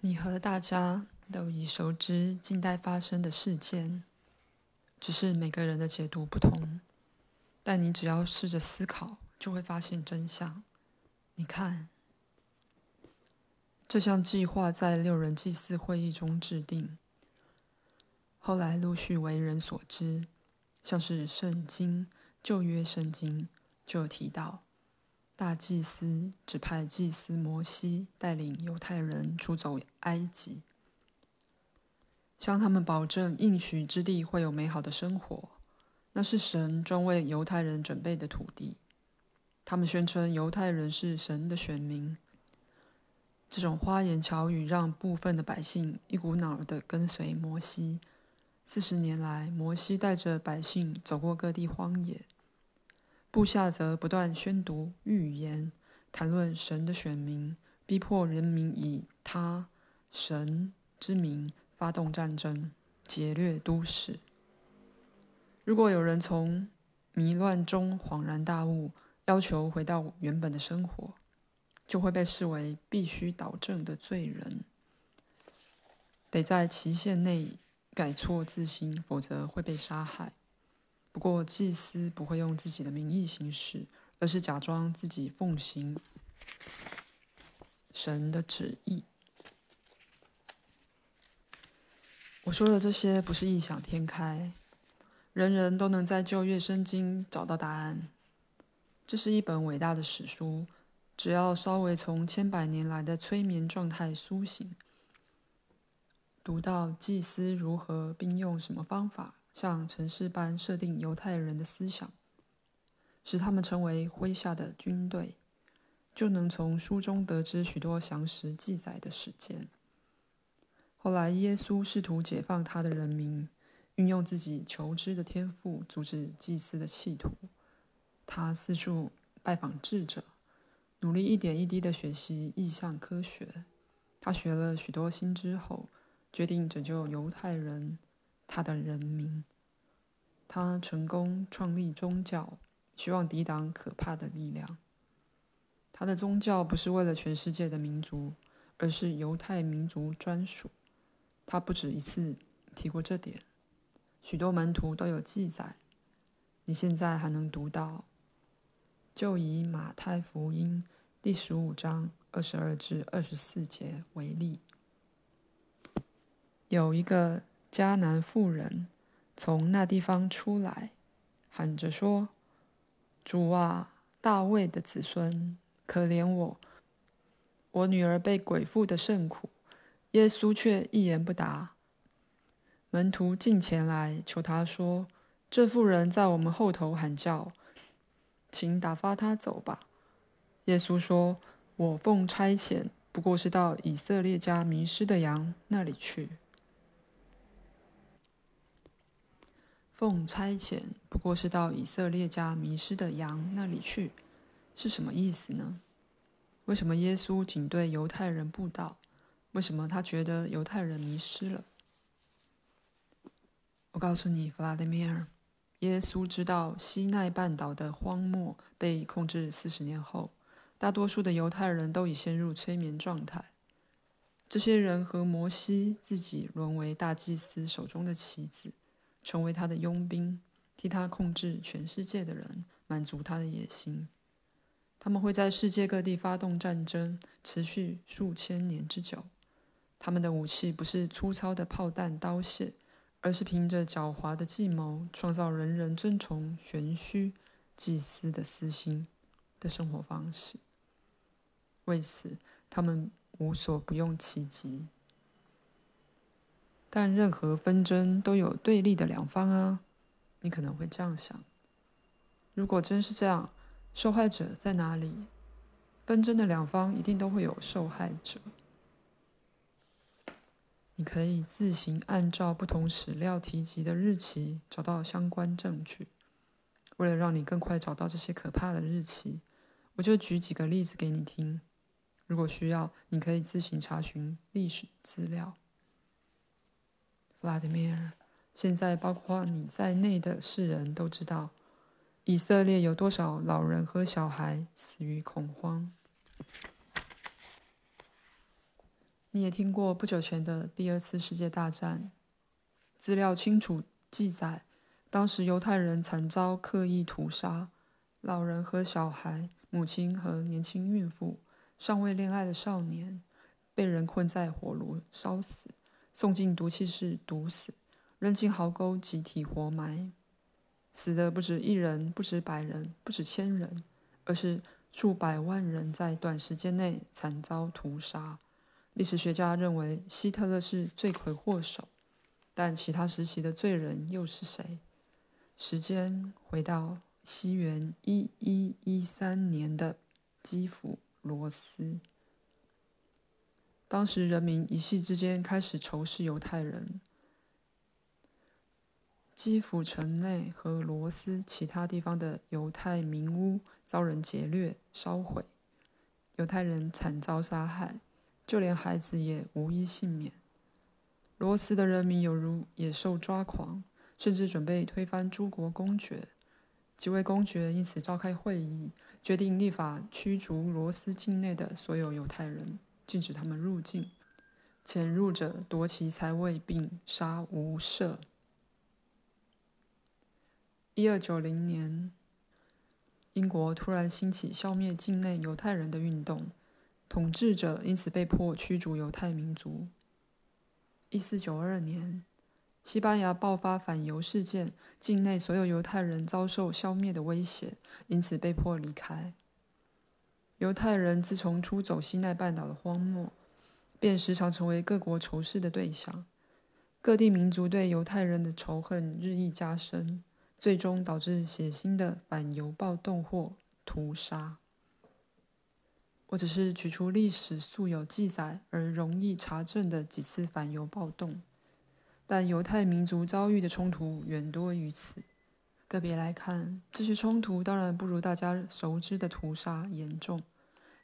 你和大家都已熟知近代发生的事件，只是每个人的解读不同。但你只要试着思考，就会发现真相。你看，这项计划在六人祭祀会议中制定，后来陆续为人所知，像是圣经、旧约圣经就有提到。大祭司指派祭司摩西带领犹太人出走埃及，向他们保证应许之地会有美好的生活，那是神专为犹太人准备的土地。他们宣称犹太人是神的选民，这种花言巧语让部分的百姓一股脑的跟随摩西。四十年来，摩西带着百姓走过各地荒野。部下则不断宣读预言，谈论神的选民，逼迫人民以他神之名发动战争，劫掠都市。如果有人从迷乱中恍然大悟，要求回到原本的生活，就会被视为必须导正的罪人，得在期限内改错自新，否则会被杀害。不过，祭司不会用自己的名义行事，而是假装自己奉行神的旨意。我说的这些不是异想天开，人人都能在旧约圣经找到答案。这是一本伟大的史书，只要稍微从千百年来的催眠状态苏醒，读到祭司如何并用什么方法。像城市般设定犹太人的思想，使他们成为麾下的军队，就能从书中得知许多详实记载的事件。后来，耶稣试图解放他的人民，运用自己求知的天赋，阻止祭司的企图。他四处拜访智者，努力一点一滴地学习异象科学。他学了许多新知后，决定拯救犹太人。他的人民，他成功创立宗教，希望抵挡可怕的力量。他的宗教不是为了全世界的民族，而是犹太民族专属。他不止一次提过这点，许多门徒都有记载。你现在还能读到，就以马太福音第十五章二十二至二十四节为例，有一个。迦南妇人从那地方出来，喊着说：“主啊，大卫的子孙，可怜我！我女儿被鬼附的甚苦。”耶稣却一言不答。门徒进前来求他说：“这妇人在我们后头喊叫，请打发她走吧。”耶稣说：“我奉差遣，不过是到以色列家迷失的羊那里去。”奉差遣，不过是到以色列家迷失的羊那里去，是什么意思呢？为什么耶稣仅对犹太人布道？为什么他觉得犹太人迷失了？我告诉你，弗拉德米尔，耶稣知道西奈半岛的荒漠被控制四十年后，大多数的犹太人都已陷入催眠状态。这些人和摩西自己沦为大祭司手中的棋子。成为他的佣兵，替他控制全世界的人，满足他的野心。他们会在世界各地发动战争，持续数千年之久。他们的武器不是粗糙的炮弹、刀械，而是凭着狡猾的计谋，创造人人尊崇玄虚祭司的私心的生活方式。为此，他们无所不用其极。但任何纷争都有对立的两方啊，你可能会这样想：如果真是这样，受害者在哪里？纷争的两方一定都会有受害者。你可以自行按照不同史料提及的日期找到相关证据。为了让你更快找到这些可怕的日期，我就举几个例子给你听。如果需要，你可以自行查询历史资料。弗拉德米尔，现在包括你在内的世人都知道，以色列有多少老人和小孩死于恐慌。你也听过不久前的第二次世界大战，资料清楚记载，当时犹太人惨遭刻意屠杀，老人和小孩、母亲和年轻孕妇、尚未恋爱的少年，被人困在火炉烧死，送进毒气室毒死，扔进壕沟集体活埋。死的不止一人，不止百人，不止千人，而是数百万人在短时间内惨遭屠杀。历史学家认为希特勒是罪魁祸首，但其他时期的罪人又是谁？时间回到西元一一一三年的基辅罗斯，当时人民一夕之间开始仇视犹太人。基辅城内和罗斯其他地方的犹太民屋遭人劫掠、烧毁，犹太人惨遭杀害，就连孩子也无一幸免。罗斯的人民犹如野兽抓狂，甚至准备推翻诸国公爵。几位公爵因此召开会议，决定立法驱逐罗斯境内的所有犹太人，禁止他们入境，潜入者夺其财位并杀无赦。一二九零年，英国突然兴起消灭境内犹太人的运动，统治者因此被迫驱逐犹太民族。一四九二年，西班牙爆发反犹事件，境内所有犹太人遭受消灭的威胁，因此被迫离开。犹太人自从出走西奈半岛的荒漠，便时常成为各国仇视的对象，各地民族对犹太人的仇恨日益加深。最终导致血腥的反犹暴动或屠杀。我只是举出历史素有记载而容易查证的几次反犹暴动，但犹太民族遭遇的冲突远多于此。个别来看，这些冲突当然不如大家熟知的屠杀严重，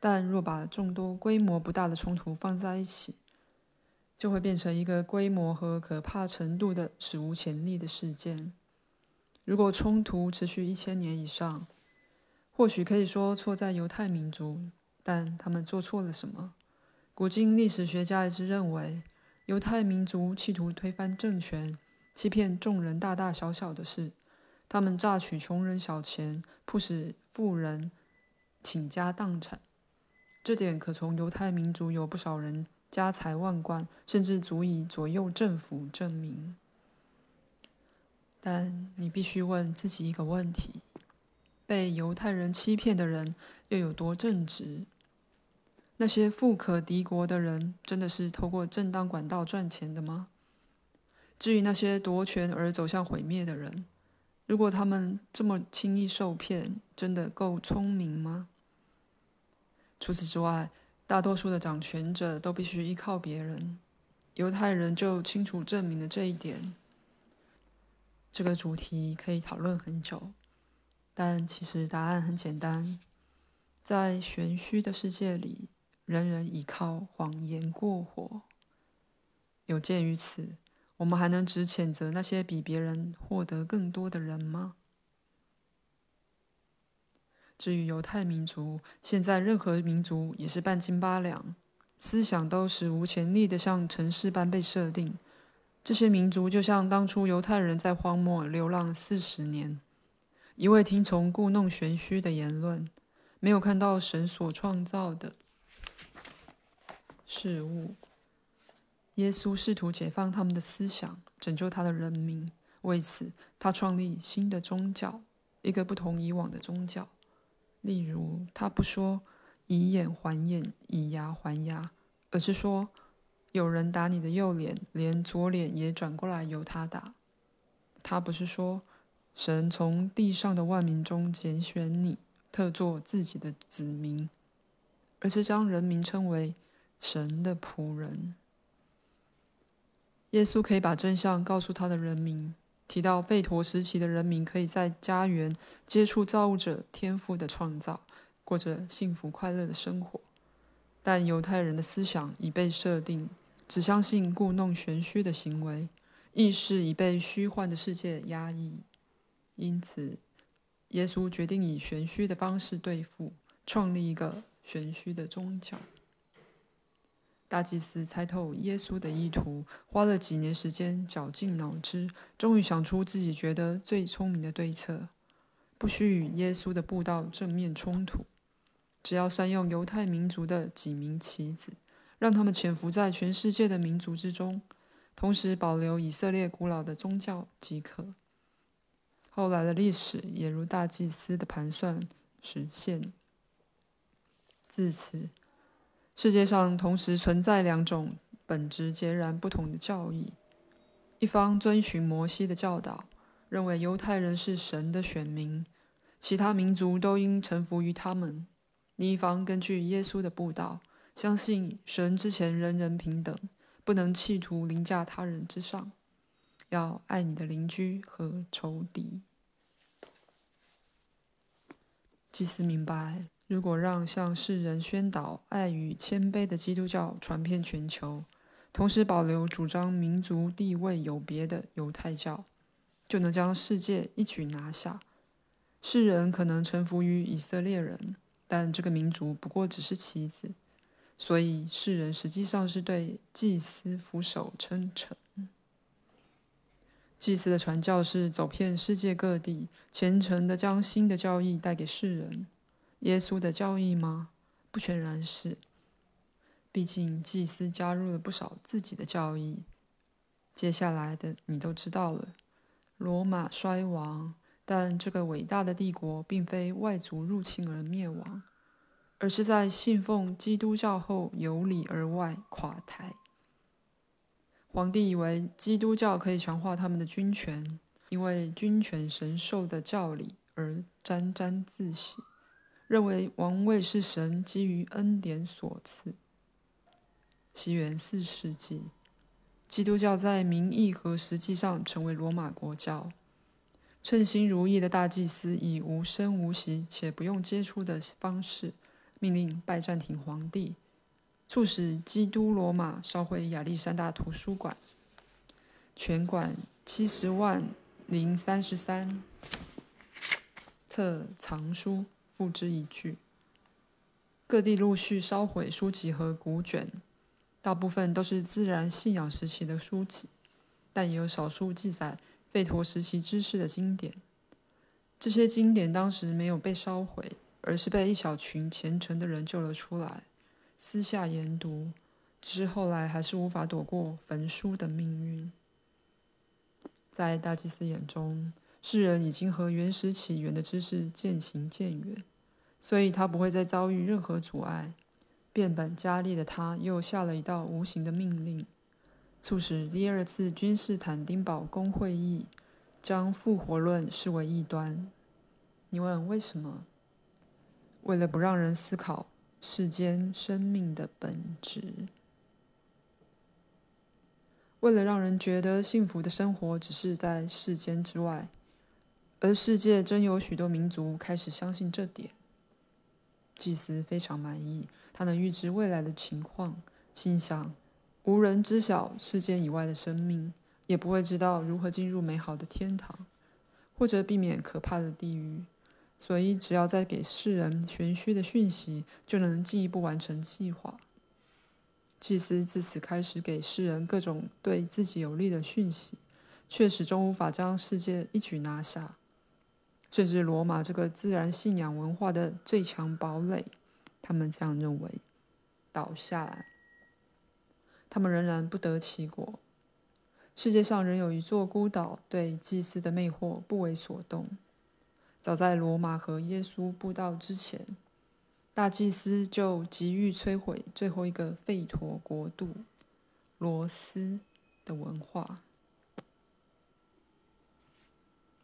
但若把众多规模不大的冲突放在一起，就会变成一个规模和可怕程度的史无前例的事件。如果冲突持续一千年以上，或许可以说错在犹太民族，但他们做错了什么？古今历史学家一致认为，犹太民族企图推翻政权，欺骗众人大大小小的事。他们榨取穷人小钱，迫使富人倾家荡产。这点可从犹太民族有不少人家财万贯，甚至足以左右政府证明。但你必须问自己一个问题：被犹太人欺骗的人又有多正直？那些富可敌国的人真的是透过正当管道赚钱的吗？至于那些夺权而走向毁灭的人，如果他们这么轻易受骗，真的够聪明吗？除此之外，大多数的掌权者都必须依靠别人，犹太人就清楚证明了这一点。这个主题可以讨论很久，但其实答案很简单。在玄虚的世界里，人人倚靠谎言过活。有鉴于此，我们还能只谴责那些比别人获得更多的人吗？至于犹太民族，现在任何民族也是半斤八两，思想都史无前例的像城市般被设定。这些民族就像当初犹太人在荒漠流浪四十年，一味听从故弄玄虚的言论，没有看到神所创造的事物。耶稣试图解放他们的思想，拯救他的人民。为此，他创立新的宗教，一个不同以往的宗教。例如，他不说以眼还眼，以牙还牙，而是说。有人打你的右脸，连左脸也转过来由他打。他不是说神从地上的万民中拣选你，特作自己的子民，而是将人民称为神的仆人。耶稣可以把真相告诉他的人民，提到贝陀时期的人民可以在家园接触造物者天赋的创造，过着幸福快乐的生活。但犹太人的思想已被设定。只相信故弄玄虚的行为，意识已被虚幻的世界压抑，因此，耶稣决定以玄虚的方式对付，创立一个玄虚的宗教。大祭司猜透耶稣的意图，花了几年时间绞尽脑汁，终于想出自己觉得最聪明的对策：不需与耶稣的布道正面冲突，只要善用犹太民族的几名棋子，让他们潜伏在全世界的民族之中，同时保留以色列古老的宗教即可。后来的历史也如大祭司的盘算实现。自此，世界上同时存在两种本质截然不同的教义：一方遵循摩西的教导，认为犹太人是神的选民，其他民族都应臣服于他们；另一方根据耶稣的布道，相信神之前人人平等，不能企图凌驾他人之上，要爱你的邻居和仇敌。祭司明白。如果让向世人宣导爱与谦卑的基督教传遍全球，同时保留主张民族地位有别的犹太教，就能将世界一举拿下。世人可能臣服于以色列人，但这个民族不过只是棋子，所以世人实际上是对祭司俯首称臣。祭司的传教士走遍世界各地，虔诚地将新的教义带给世人。耶稣的教义吗？不全然是。毕竟祭司加入了不少自己的教义。接下来的你都知道了：罗马衰亡，但这个伟大的帝国并非外族入侵而灭亡，而是在信奉基督教后由里而外垮台。皇帝以为基督教可以强化他们的军权，因为君权神授的教理而沾沾自喜。认为王位是神基于恩典所赐。西元四世纪，基督教在名义和实际上成为罗马国教。称心如意的大祭司以无声无息且不用接触的方式，命令拜占庭皇帝，促使基督罗马烧毁亚历山大图书馆，全馆七十万零三十三册藏书。付之一炬。各地陆续烧毁书籍和古卷，大部分都是自然信仰时期的书籍，但也有少数记载吠陀时期知识的经典。这些经典当时没有被烧毁，而是被一小群虔诚的人救了出来，私下研读，只是后来还是无法躲过焚书的命运。在大祭司眼中，世人已经和原始起源的知识渐行渐远。所以他不会再遭遇任何阻碍。变本加厉的他又下了一道无形的命令，促使第二次君士坦丁堡公会议将复活论视为异端。你问为什么？为了不让人思考世间生命的本质，为了让人觉得幸福的生活只是在世间之外，而世界真有许多民族开始相信这点。祭司非常满意，他能预知未来的情况，心想：无人知晓世间以外的生命，也不会知道如何进入美好的天堂，或者避免可怕的地狱。所以，只要再给世人玄虚的讯息，就能进一步完成计划。祭司自此开始给世人各种对自己有利的讯息，却始终无法将世界一举拿下。甚至罗马这个自然信仰文化的最强堡垒，他们这样认为，倒下来，他们仍然不得其果。世界上仍有一座孤岛，对祭司的魅惑不为所动。早在罗马和耶稣布道之前，大祭司就急于摧毁最后一个吠陀国度——罗斯的文化。